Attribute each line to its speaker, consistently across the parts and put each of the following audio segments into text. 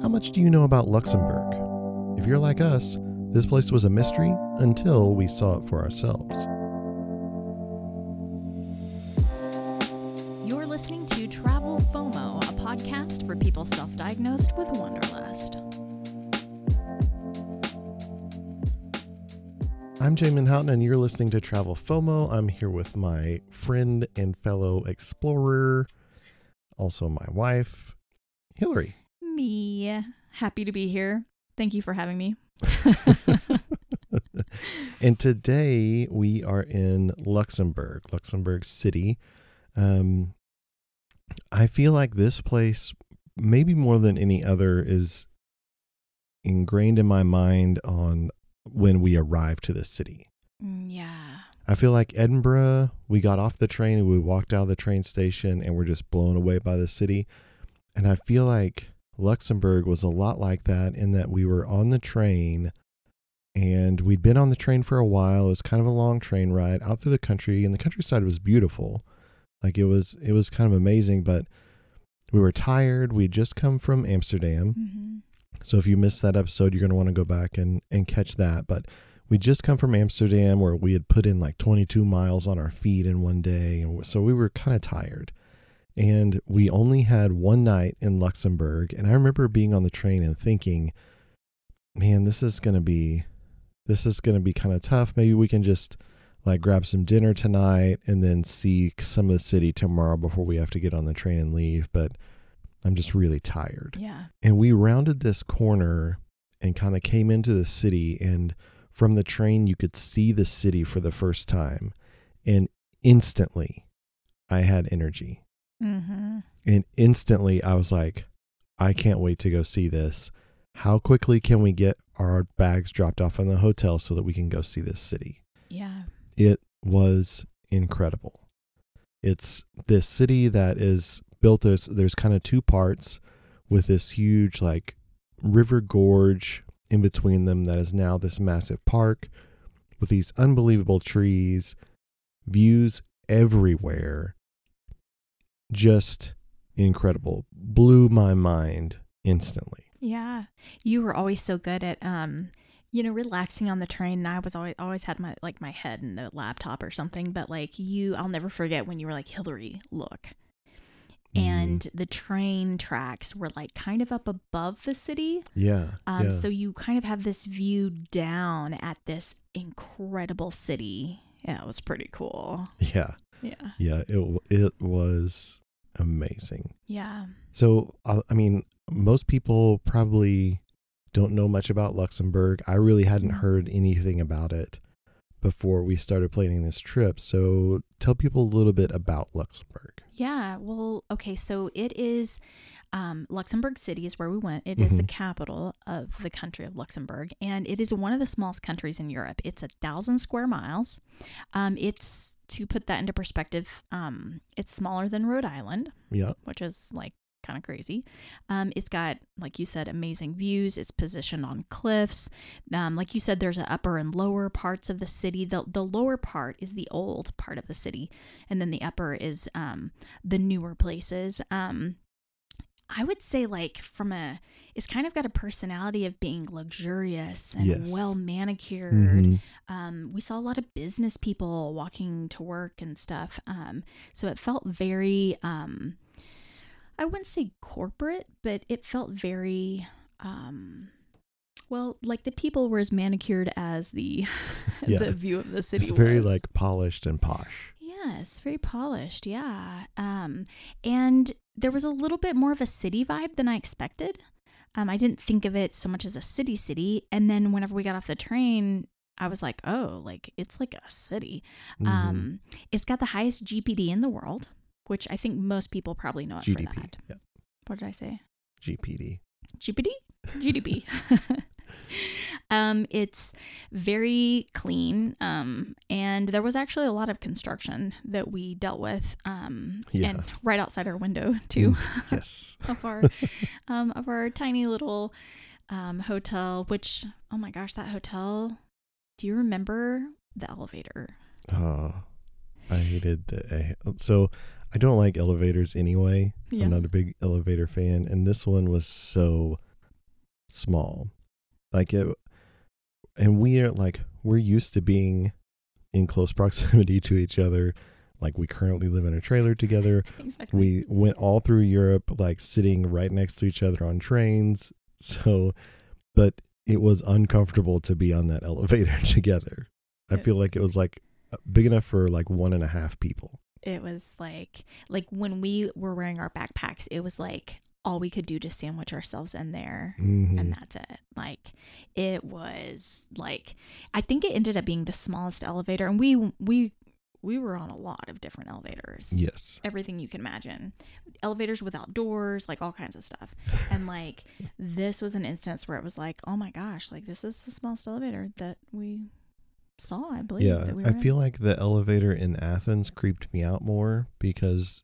Speaker 1: How much do you know about Luxembourg? If you're like us, this place was a mystery until we saw it for ourselves.
Speaker 2: You're listening to Travel FOMO, a podcast for people self diagnosed with Wanderlust.
Speaker 1: I'm Jamin Houghton, and you're listening to Travel FOMO. I'm here with my friend and fellow explorer, also my wife, Hilarie.
Speaker 2: Me. Happy to be here. Thank you for having me.
Speaker 1: and today we are in Luxembourg, Luxembourg City. Um, I feel like this place, maybe more than any other, is ingrained in my mind on when we arrived to the city.
Speaker 2: Mm, yeah.
Speaker 1: I feel like Edinburgh, we got off the train and we walked out of the train station and we're just blown away by the city. And I feel like Luxembourg was a lot like that in that we were on the train and we'd been on the train for a while. It was kind of a long train ride out through the country and the countryside was beautiful. Like it was it was kind of amazing, but we were tired. We'd just come from Amsterdam.
Speaker 2: Mm-hmm.
Speaker 1: So if you missed that episode, you're going to want to go back and, and catch that. But we just come from Amsterdam where we had put in like 22 miles on our feet in one day. And so we were kind of tired. And we only had one night in Luxembourg. And I remember being on the train and thinking, man, this is going to be, this is going to be kind of tough. Maybe we can just like grab some dinner tonight and then see some of the city tomorrow before we have to get on the train and leave. But I'm just really tired.
Speaker 2: Yeah.
Speaker 1: And we rounded this corner and kind of came into the city. And from the train, you could see the city for the first time. And instantly, I had energy.
Speaker 2: Mm-hmm.
Speaker 1: And instantly, I was like, I can't wait to go see this. How quickly can we get our bags dropped off in the hotel so that we can go see this city?
Speaker 2: Yeah.
Speaker 1: It was incredible. It's this city that is built as there's kind of two parts with this huge like river gorge in between them that is now this massive park with these unbelievable trees, views everywhere. Just incredible. Blew my mind instantly.
Speaker 2: Yeah. You were always so good at um you know relaxing on the train and I was always always had my like my head in the laptop or something but like you I'll never forget when you were like Hilarie look and the train tracks were like kind of up above the city
Speaker 1: Yeah.
Speaker 2: um
Speaker 1: yeah.
Speaker 2: so you kind of have this view down at this incredible city yeah it was pretty cool
Speaker 1: yeah.
Speaker 2: Yeah
Speaker 1: Yeah. It, it was amazing.
Speaker 2: yeah
Speaker 1: So, uh, I mean, most people probably don't know much about Luxembourg. I really hadn't
Speaker 2: Mhm.
Speaker 1: heard anything about it before we started planning this trip. So, tell people a little bit about Luxembourg.
Speaker 2: Yeah, well, okay, so it is um, Luxembourg City is where we went. It is the
Speaker 1: Mhm.
Speaker 2: capital of the country of Luxembourg, and it is one of the smallest countries in Europe. It's a thousand square miles. Um, it's to put that into perspective, um, it's smaller than Rhode Island,
Speaker 1: Yeah.
Speaker 2: which is like kind of crazy. Um, it's got, like you said, amazing views. It's positioned on cliffs. Um, like you said, there's an upper and lower parts of the city. The the lower part is the old part of the city, and then the upper is um, the newer places. Um, I would say, like from a, it's kind of got a personality of being luxurious and
Speaker 1: Yes.
Speaker 2: well manicured.
Speaker 1: Mhm.
Speaker 2: Um, we saw a lot of business people walking to work and stuff. Um, so it felt very, um, I wouldn't say corporate, but it felt very, um, well, like the people were as manicured as the
Speaker 1: Yeah.
Speaker 2: the view of the city.
Speaker 1: It's very
Speaker 2: was.
Speaker 1: like polished and posh.
Speaker 2: Yes, very polished. Yeah. Um, and there was a little bit more of a city vibe than I expected. Um, I didn't think of it so much as a city city. And then whenever we got off the train, I was like, oh, like it's like a city.
Speaker 1: Mhm.
Speaker 2: Um, it's got the highest GPD in the world, which I think most people probably know it for
Speaker 1: GDP.
Speaker 2: that.
Speaker 1: Yeah.
Speaker 2: What did I say?
Speaker 1: GPD.
Speaker 2: GPD? GDP. um, it's very clean. Um, and there was actually a lot of construction that we dealt with. Um,
Speaker 1: Yeah.
Speaker 2: and right outside our window too,
Speaker 1: Mm, yes.
Speaker 2: of our, um, of our tiny little, um, hotel, which, oh my gosh, that hotel, do you remember the elevator?
Speaker 1: Oh, I hated the. So I don't like elevators anyway.
Speaker 2: Yeah.
Speaker 1: I'm not a big elevator fan, and this one was so small. Like it and we are like we're used to being in close proximity to each other. Like we currently live in a trailer together.
Speaker 2: Exactly.
Speaker 1: We went all through Europe like sitting right next to each other on trains. So but it was uncomfortable to be on that elevator together. I feel like it was like big enough for like one and a half people.
Speaker 2: It was like like when we were wearing our backpacks, it was like all we could do to sandwich ourselves in there.
Speaker 1: Mhm.
Speaker 2: And that's it. Like it was like I think it ended up being the smallest elevator and we we we were on a lot of different elevators.
Speaker 1: yes.
Speaker 2: Everything you can imagine. Elevators without doors, like all kinds of stuff. And like this was an instance where it was like, "Oh my gosh, like this is the smallest elevator that we saw, I believe."
Speaker 1: Yeah,
Speaker 2: that we
Speaker 1: I
Speaker 2: in.
Speaker 1: feel like the elevator in Athens creeped me out more because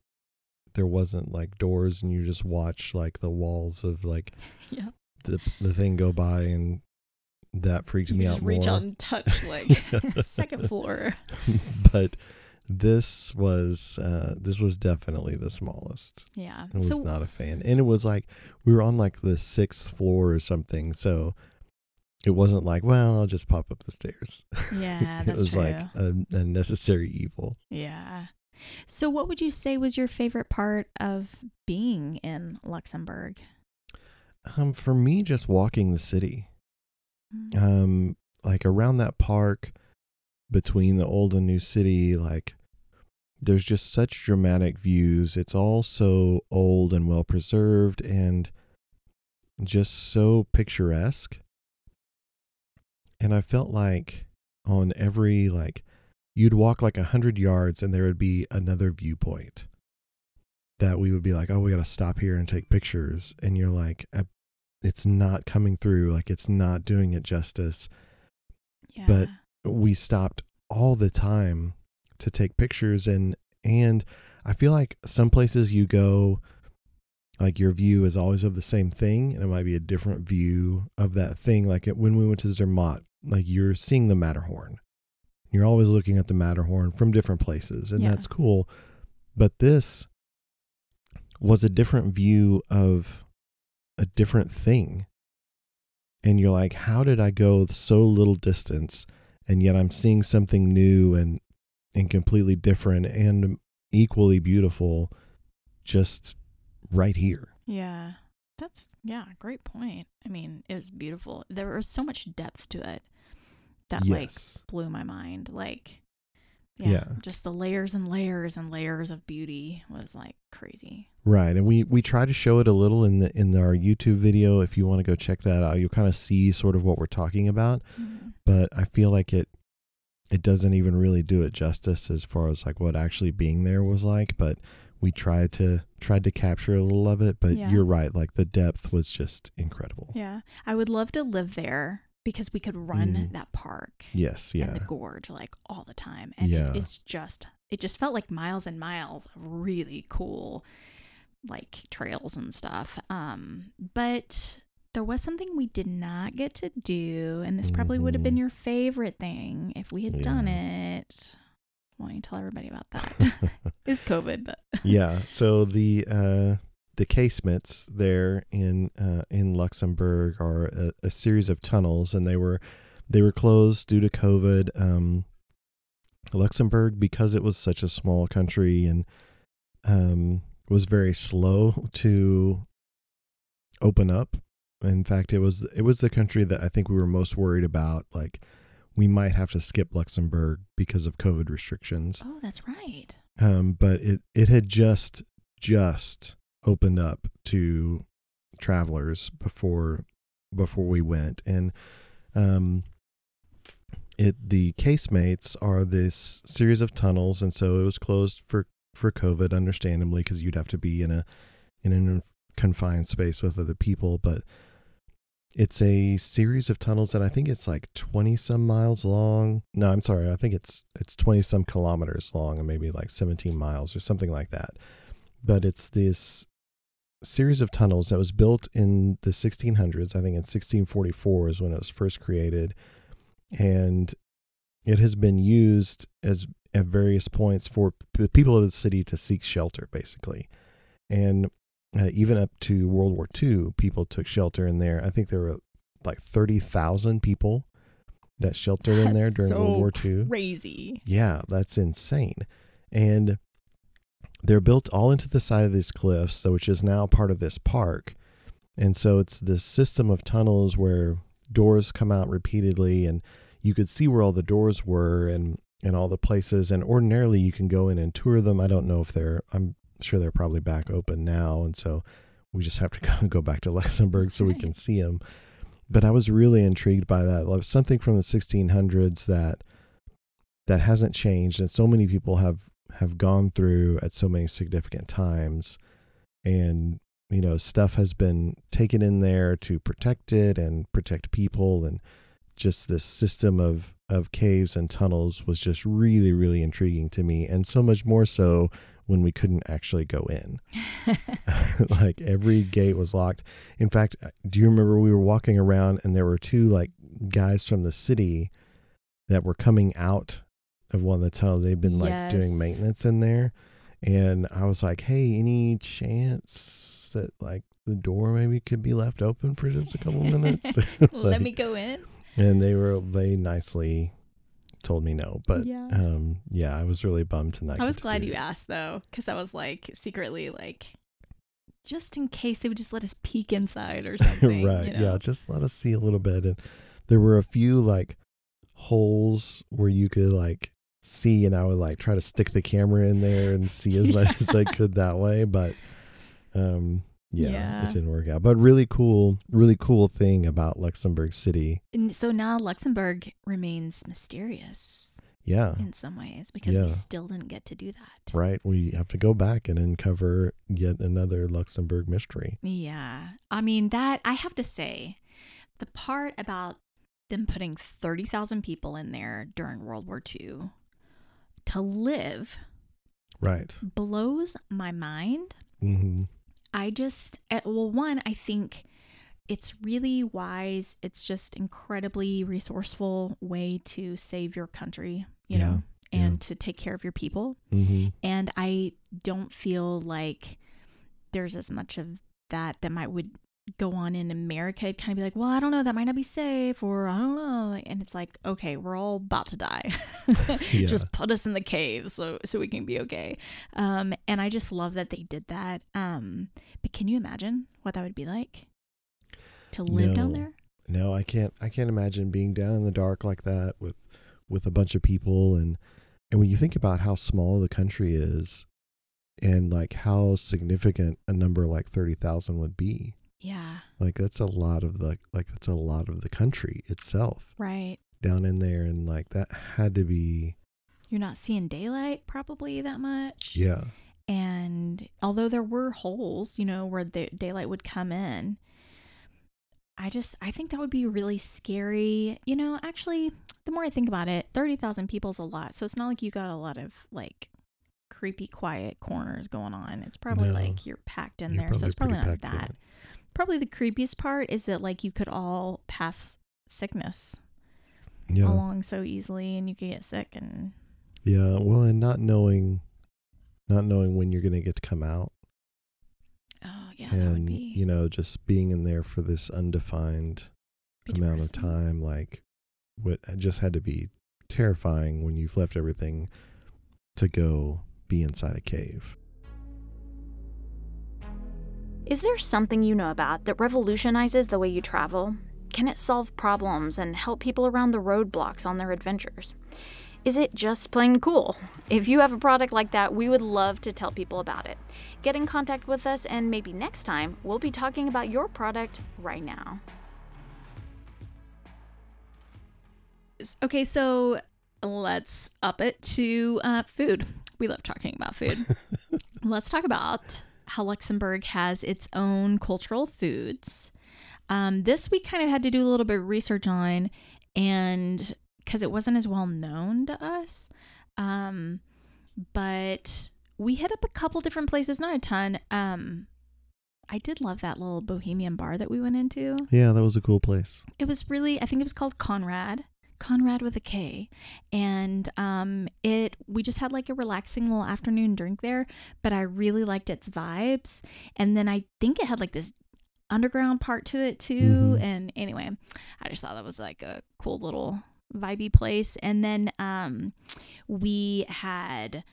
Speaker 1: there wasn't like doors and you just watch like the walls of like
Speaker 2: Yeah.
Speaker 1: the the thing go by and that freaked
Speaker 2: You
Speaker 1: me
Speaker 2: just
Speaker 1: out
Speaker 2: reach
Speaker 1: more.
Speaker 2: out and touch like second floor.
Speaker 1: but this was uh this was definitely the smallest.
Speaker 2: Yeah.
Speaker 1: I was
Speaker 2: so
Speaker 1: not a fan. And it was like we were on like the sixth floor or something, so it wasn't like, well, I'll just pop up the stairs.
Speaker 2: yeah, that's it
Speaker 1: was
Speaker 2: true.
Speaker 1: like a, a necessary evil.
Speaker 2: yeah. So what would you say was your favorite part of being in Luxembourg?
Speaker 1: Um, for me, just walking the city,
Speaker 2: Mm.
Speaker 1: um, like around that park between the old and new city, like there's just such dramatic views. It's all so old and well preserved and just so picturesque. And I felt like on every like you'd walk like a hundred yards and there would be another viewpoint that we would be like, oh, we got to stop here and take pictures. And you're like, "Uh, it's not coming through. Like it's not doing it justice.
Speaker 2: yeah.
Speaker 1: but- We stopped all the time to take pictures and and I feel like some places you go like your view is always of the same thing and it might be a different view of that thing. Like it, when we went to Zermatt like you're seeing the Matterhorn. You're always looking at the Matterhorn from different places and
Speaker 2: Yeah.
Speaker 1: that's cool. But this was a different view of a different thing. And you're like how did I go so little distance and yet I'm seeing something new and and completely different and equally beautiful just right here.
Speaker 2: Yeah. That's yeah, great point. I mean, it was beautiful. There was so much depth to it that like blew my mind. Like yeah,
Speaker 1: Yeah.
Speaker 2: just the layers and layers and layers of beauty was like crazy.
Speaker 1: Right. And we we try to show it a little in the in our YouTube video if you want to go check that out. You'll kind of see sort of what we're talking about,
Speaker 2: Mhm.
Speaker 1: but I feel like it it doesn't even really do it justice as far as like what actually being there was like, but we tried to tried to capture a little of it, but
Speaker 2: Yeah.
Speaker 1: you're right, like the depth was just incredible.
Speaker 2: Yeah. I would love to live there because we could run
Speaker 1: Mhm.
Speaker 2: that park
Speaker 1: Yes,
Speaker 2: and
Speaker 1: yeah.
Speaker 2: the gorge like all the time. And
Speaker 1: Yeah.
Speaker 2: it, it's just it just felt like miles and miles of really cool like trails and stuff. Um but there was something we did not get to do, and this probably would have been
Speaker 1: Mhm.
Speaker 2: your favorite thing if we had done it. Why don't you tell everybody about that? it's COVID, but
Speaker 1: yeah. So the uh, the casemates there in uh, in Luxembourg are a, a series of tunnels, and they were they were closed due to COVID. Um, Luxembourg, because it was such a small country and um, was very slow to open up. In fact, it was it was the country that I think we were most worried about. Like, we might have to skip Luxembourg because of COVID restrictions.
Speaker 2: Oh, that's right.
Speaker 1: um, but it it had just just opened up to travelers before before we went. And um it the casemates are this series of tunnels. And so it was closed for for covid understandably because you'd have to be in a in a confined space with other people. But it's a series of tunnels that I think it's like 20 some miles long. No, I'm sorry. I think it's it's 20 some kilometers long and maybe like 17 miles or something like that. But it's this series of tunnels that was built in the 1600s. I think in 1644 is when it was first created. And it has been used as at various points for the people of the city to seek shelter basically. And uh, even up to World War II, people took shelter in there. I think there were like 30,000 people that sheltered in there during
Speaker 2: so
Speaker 1: World War II.
Speaker 2: Crazy.
Speaker 1: Yeah, that's insane. And they're built all into the side of these cliffs, so which is now part of this park. And so it's this system of tunnels where doors come out repeatedly and you could see where all the doors were and and all the places and ordinarily you can go in and tour them. I don't know if they're I'm sure they're probably back open now and so we just have to go, go back to Luxembourg so we can see them. But I was really intrigued by that. Something from the 1600s that that hasn't changed and so many people have have gone through at so many significant times and you know stuff has been taken in there to protect it and protect people and just this system of of caves and tunnels was just really really intriguing to me and so much more so when we couldn't actually go in. Like every gate was locked. In fact uh, do you remember we were walking around and there were two like guys from the city that were coming out of one of the tunnels? They've been like doing maintenance in there. And i was like hey any chance that like the door maybe could be left open for just a couple minutes?
Speaker 2: Let me go in.
Speaker 1: and they were they nicely told me no but
Speaker 2: Yeah.
Speaker 1: um yeah i was really bummed to not
Speaker 2: I was glad you asked though, because I was like secretly like, just in case they would just let us peek inside or something.
Speaker 1: right
Speaker 2: you know?
Speaker 1: yeah just let us see a little bit and there were a few like holes where you could like see and i would like try to stick the camera in there and see as much as i could that way but um yeah,
Speaker 2: Yeah.
Speaker 1: it didn't work out but really cool really cool thing about luxembourg city
Speaker 2: And so now Luxembourg remains mysterious
Speaker 1: yeah
Speaker 2: in some ways because we still didn't get to do that.
Speaker 1: right we have to go back and uncover yet another luxembourg mystery
Speaker 2: Yeah. I mean, that, I have to say, the part about them putting 30,000 people in there during World War II to live
Speaker 1: right
Speaker 2: blows my mind.
Speaker 1: hmm
Speaker 2: I just, eh, well, one, I think it's really wise. It's just incredibly resourceful way to save your country, you
Speaker 1: Yeah,
Speaker 2: know, and
Speaker 1: yeah.
Speaker 2: to take care of your people.
Speaker 1: hmm
Speaker 2: And I don't feel like there's as much of that that might would go on in America. It'd kind of be like, well, I don't know, that might not be safe, or I don't know. Like, And it's like, okay, we're all about to die.
Speaker 1: Yeah.
Speaker 2: Just put us in the cave so so we can be okay. Um, and I just love that they did that. Um, but can you imagine what that would be like to live down there?
Speaker 1: no i can't i can't imagine being down in the dark like that with with a bunch of people and and when you think about how small the country is and like how significant a number like 30,000 would be
Speaker 2: Yeah,
Speaker 1: like that's a lot of the like that's a lot of the country itself
Speaker 2: right.
Speaker 1: down in there and like that had to be
Speaker 2: You're not seeing daylight probably that much.
Speaker 1: yeah
Speaker 2: And although there were holes, you know, where the daylight would come in, I just I think that would be really scary. You know, actually, the more I think about it, 30,000 people is a lot. So it's not like you got a lot of like creepy quiet corners going on. It's probably
Speaker 1: No.
Speaker 2: like you're packed in there. So it's probably not
Speaker 1: in
Speaker 2: that.
Speaker 1: it.
Speaker 2: Probably the creepiest part is that like you could all pass sickness
Speaker 1: yeah.
Speaker 2: along so easily and you could get sick and
Speaker 1: yeah well and not knowing not knowing when you're going to get to come out.
Speaker 2: Oh yeah,
Speaker 1: and
Speaker 2: be
Speaker 1: you know just being in there for this undefined amount of time like what just had to be terrifying when you've left everything to go be inside a cave
Speaker 3: Is there something you know about that revolutionizes the way you travel? Can it solve problems and help people around the roadblocks on their adventures? Is it just plain cool? If you have a product like that, we would love to tell people about it. Get in contact with us, and maybe next time we'll be talking about your product right now.
Speaker 2: Okay, so let's up it to uh, food. We love talking about food. let's talk about how Luxembourg has its own cultural foods. Um, this we kind of had to do a little bit of research on, and because it wasn't as well known to us. Um, but we hit up a couple different places, not a ton. Um, I did love that little bohemian bar that we went into.
Speaker 1: yeah that was a cool place
Speaker 2: It was really, I think it was called Konrad. Konrad with a K. And um it we just had like a relaxing little afternoon drink there, but I really liked its vibes. And then I think it had like this underground part to it too.
Speaker 1: Mhm.
Speaker 2: And anyway, I just thought that was like a cool little vibey place. And then um we had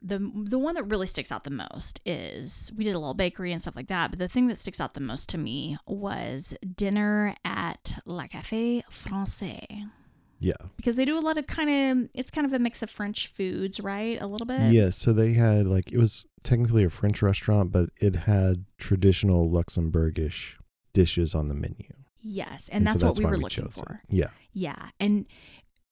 Speaker 2: the the one that really sticks out the most is we did a little bakery and stuff like that, but the thing that sticks out the most to me was dinner at La Café Français
Speaker 1: Yeah.
Speaker 2: because they do a lot of kind of it's kind of a mix of French foods, right? A little bit.
Speaker 1: Yes. So they had like it was technically a French restaurant, but it had traditional Luxembourgish dishes on the menu.
Speaker 2: Yes, and, that's,
Speaker 1: so
Speaker 2: what we were looking
Speaker 1: chose it.
Speaker 2: for.
Speaker 1: Yeah.
Speaker 2: Yeah, and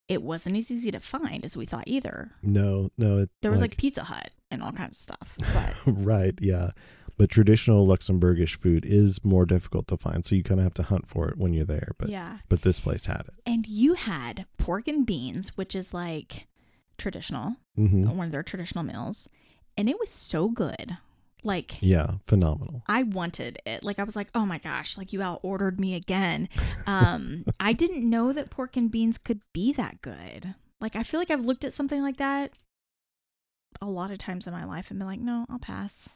Speaker 2: it wasn't as easy to find as we thought either.
Speaker 1: No, no. It,
Speaker 2: There was like, Pizza Hut and all kinds of stuff, but
Speaker 1: right. Yeah. But traditional Luxembourgish food is more difficult to find, so you kind of have to hunt for it when you're there. But
Speaker 2: yeah.
Speaker 1: but this place had it.
Speaker 2: And you had pork and beans, which is like traditional,
Speaker 1: hmm
Speaker 2: one of their traditional meals, and it was so good. Like
Speaker 1: Yeah, phenomenal.
Speaker 2: I wanted it. Like I was like, "Oh my gosh, like you out ordered me again." Um I didn't know that pork and beans could be that good. Like I feel like I've looked at something like that a lot of times in my life and been like, "No, I'll pass."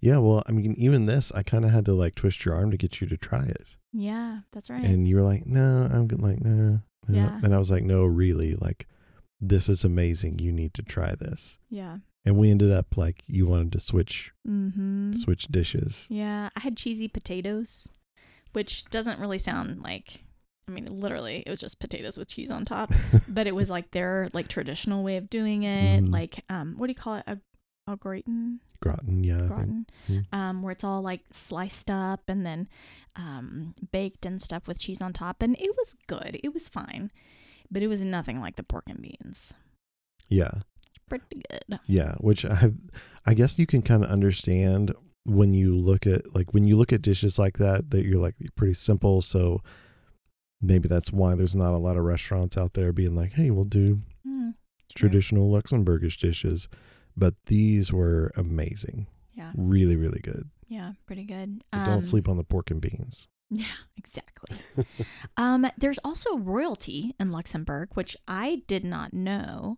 Speaker 1: Yeah, well, I mean, even this, I kind of had to like twist your arm to get you to try it,
Speaker 2: Yeah, that's right.
Speaker 1: and you were like, "No, I'm good." Like, "No." no."
Speaker 2: Yeah.
Speaker 1: And I was like, "No, really, like, this is amazing. You need to try this."
Speaker 2: yeah.
Speaker 1: And we ended up like you wanted to switch
Speaker 2: Mhm.
Speaker 1: switch dishes.
Speaker 2: Yeah, I had cheesy potatoes, which doesn't really sound like I mean, literally, it was just potatoes with cheese on top, but it was like their like traditional way of doing it,
Speaker 1: Mhm.
Speaker 2: like um what do you call it? A a gratin,
Speaker 1: Gratin, yeah.
Speaker 2: Gratin,
Speaker 1: Mhm.
Speaker 2: um, where it's all like sliced up and then um, baked and stuff with cheese on top, and it was good. It was fine, but it was nothing like the pork and beans.
Speaker 1: Yeah.
Speaker 2: Pretty good.
Speaker 1: Yeah, which I I guess you can kind of understand when you look at like when you look at dishes like that that you're like pretty simple so maybe that's why there's not a lot of restaurants out there being like, "Hey, we'll do
Speaker 2: Mm,
Speaker 1: traditional Luxembourgish dishes." But these were amazing.
Speaker 2: Yeah,
Speaker 1: Really, really good.
Speaker 2: yeah, pretty good. Um,
Speaker 1: don't sleep on the pork and beans.
Speaker 2: Yeah, exactly. um, there's also royalty in Luxembourg, which I did not know.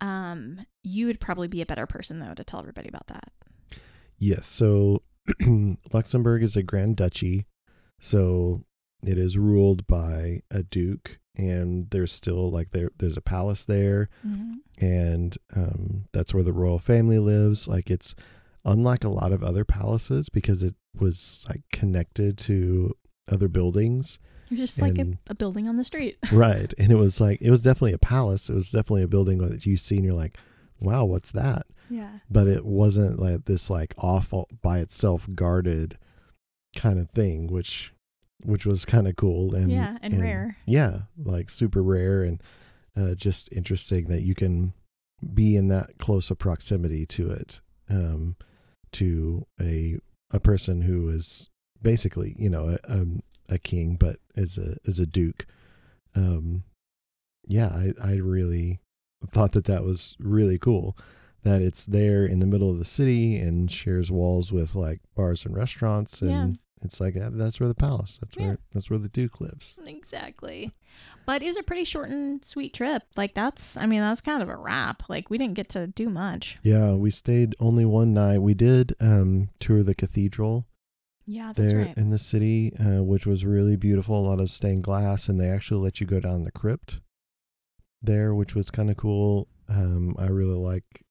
Speaker 2: Um, you would probably be a better person though to tell everybody about that.
Speaker 1: Yes. So Luxembourg is a grand duchy. So it is ruled by a duke and there's still like there there's a palace there and um, that's where the royal family lives. Like it's unlike a lot of other palaces because it was like connected to other buildings.
Speaker 2: You're just like a, a building on the street.
Speaker 1: right. And it was like it was definitely a palace. It was definitely a building that you see and you're like, wow, what's that?
Speaker 2: Yeah.
Speaker 1: but it wasn't like this like awful by itself guarded kind of thing which which was kind of cool and
Speaker 2: Yeah, and rare.
Speaker 1: yeah like super rare and uh, just interesting that you can be in that close a proximity to it um to a a person who is basically you know a, um, a king but as a is a duke um yeah i i really thought that that was really cool that it's there in the middle of the city and shares walls with like bars and restaurants and
Speaker 2: Yeah.
Speaker 1: it's like that's where the palace that's
Speaker 2: Yeah.
Speaker 1: where that's where the duke lives
Speaker 2: Exactly. But it was a pretty short and sweet trip. Like that's I mean, that's kind of a wrap. Like we didn't get to do much.
Speaker 1: yeah we stayed only one night we did um tour the cathedral
Speaker 2: Yeah, that's
Speaker 1: there
Speaker 2: right.
Speaker 1: in the city uh, which was really beautiful a lot of stained glass and they actually let you go down the crypt there which was kind of cool um i really like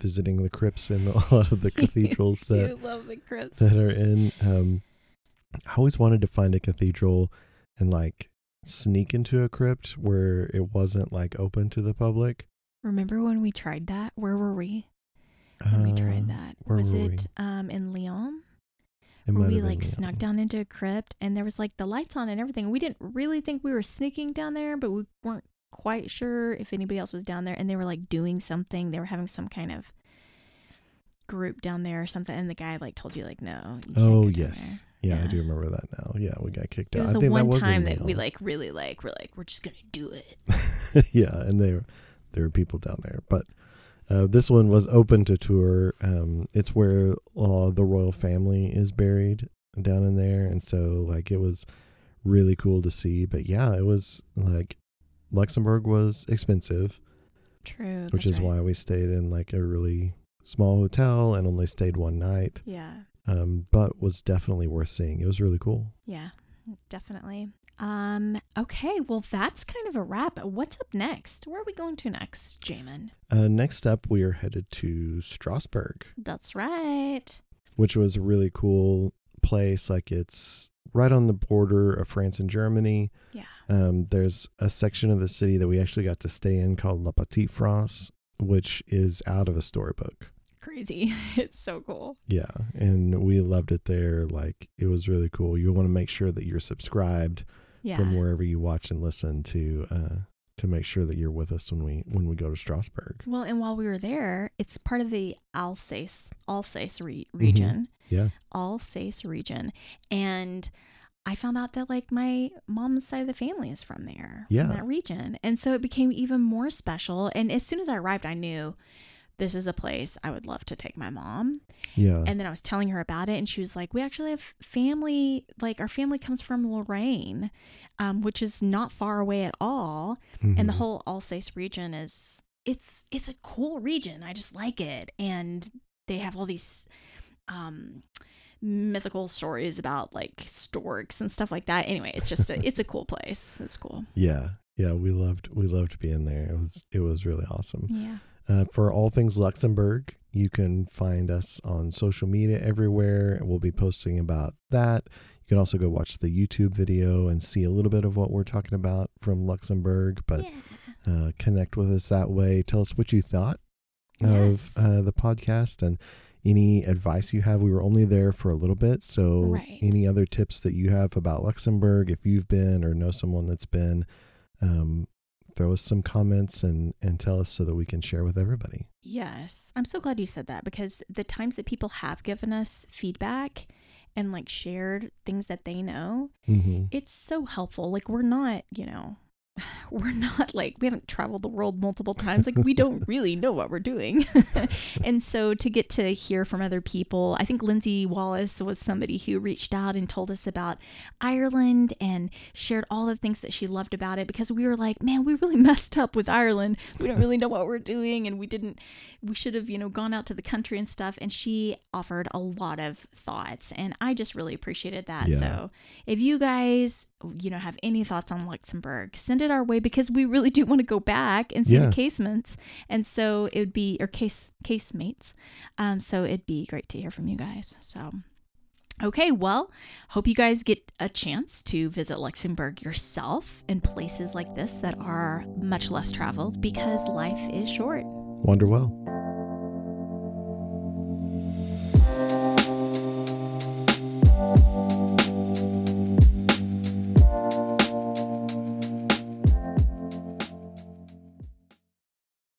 Speaker 1: visiting the crypts in a lot of the cathedrals that
Speaker 2: love the crypts.
Speaker 1: that are in um I always wanted to find a cathedral and like sneak into a crypt where it wasn't like open to the public.
Speaker 2: Remember when we tried that? Where were we? When we tried
Speaker 1: Uh,
Speaker 2: that. Was it um in Lyon? We like snuck down into a crypt and there was like the lights on and everything. We didn't really think we were sneaking down there, but we weren't quite sure if anybody else was down there and they were like doing something. They were having some kind of group down there or something and the guy like told you like no. you
Speaker 1: Oh yes.
Speaker 2: there.
Speaker 1: Yeah, I do remember that now. Yeah, we got kicked out.
Speaker 2: It
Speaker 1: out.
Speaker 2: was
Speaker 1: I
Speaker 2: the
Speaker 1: think
Speaker 2: one
Speaker 1: that was
Speaker 2: time that we
Speaker 1: uh,
Speaker 2: like really like we're like we're just gonna do it.
Speaker 1: yeah, and there there were people down there, but uh, this one was open to tour. Um, it's where uh, the royal family is buried down in there, and so like it was really cool to see. But yeah, it was like Luxembourg was expensive,
Speaker 2: True.
Speaker 1: which is
Speaker 2: right.
Speaker 1: why we stayed in like a really small hotel and only stayed one night.
Speaker 2: Yeah.
Speaker 1: Um, but was definitely worth seeing. It was really cool.
Speaker 2: Yeah. Definitely. Um. Okay. Well, that's kind of a wrap. What's up next? Where are we going to next, Jamin?
Speaker 1: Uh, next up, we are headed to Strasbourg,
Speaker 2: That's right.
Speaker 1: which was a really cool place. Like it's right on the border of France and Germany.
Speaker 2: Yeah.
Speaker 1: Um, there's a section of the city that we actually got to stay in called La Petite France, which is out of a storybook.
Speaker 2: Crazy. It's so cool.
Speaker 1: Yeah, and we loved it there. Like it was really cool. You want to make sure that you're subscribed
Speaker 2: Yeah.
Speaker 1: from wherever you watch and listen to uh, to make sure that you're with us when we when we go to Strasbourg.
Speaker 2: Well, and while we were there, it's part of the Alsace Alsace re-
Speaker 1: Mm-hmm.
Speaker 2: region.
Speaker 1: Yeah,
Speaker 2: Alsace region, and I found out that like my mom's side of the family is from there,
Speaker 1: Yeah.
Speaker 2: from that region, and so it became even more special. And as soon as I arrived, I knew this is a place I would love to take my mom.
Speaker 1: yeah,
Speaker 2: And then I was telling her about it, and she was like, "We actually have family. Like our family comes from Lorraine, um, which is not far away at all. And the
Speaker 1: Mhm.
Speaker 2: whole Alsace region is it's it's a cool region. I just like it, and they have all these um mythical stories about like storks and stuff like that. Anyway, it's just a, it's a cool place. It's cool.
Speaker 1: yeah, yeah. We loved we loved being there. It was it was really awesome.
Speaker 2: Yeah.
Speaker 1: Uh, for all things Luxembourg, you can find us on social media everywhere. We'll be posting about that. You can also go watch the YouTube video and see a little bit of what we're talking about from Luxembourg, but
Speaker 2: yeah.
Speaker 1: uh, connect with us that way. Tell us what you thought
Speaker 2: Yes.
Speaker 1: of uh, the podcast and any advice you have. We were only there for a little bit, so
Speaker 2: Right.
Speaker 1: any other tips that you have about Luxembourg, if you've been or know someone that's been, um, throw us some comments and and tell us so that we can share with everybody.
Speaker 2: Yes. I'm so glad you said that because the times that people have given us feedback and like shared things that they know,
Speaker 1: Mm-hmm.
Speaker 2: it's so helpful. Like we're not, you know, we're not like we haven't traveled the world multiple times. Like we don't really know what we're doing. and so to get to hear from other people, I think Lindsay Wallace was somebody who reached out and told us about Ireland and shared all the things that she loved about it because we were like, man, we really messed up with Ireland. We don't really know what we're doing and we didn't we should have, you know, gone out to the country and stuff and she offered a lot of thoughts and I just really appreciated that.
Speaker 1: Yeah.
Speaker 2: So if you guys, you know, have any thoughts on Luxembourg, send it our way because we really do want to go back and see
Speaker 1: Yeah.
Speaker 2: the casemates. And so it would be, or case casemates. Um, so it'd be great to hear from you guys. So. Okay, well, hope you guys get a chance to visit Luxembourg yourself in places like this that are much less traveled because life is short.
Speaker 1: Wonder well.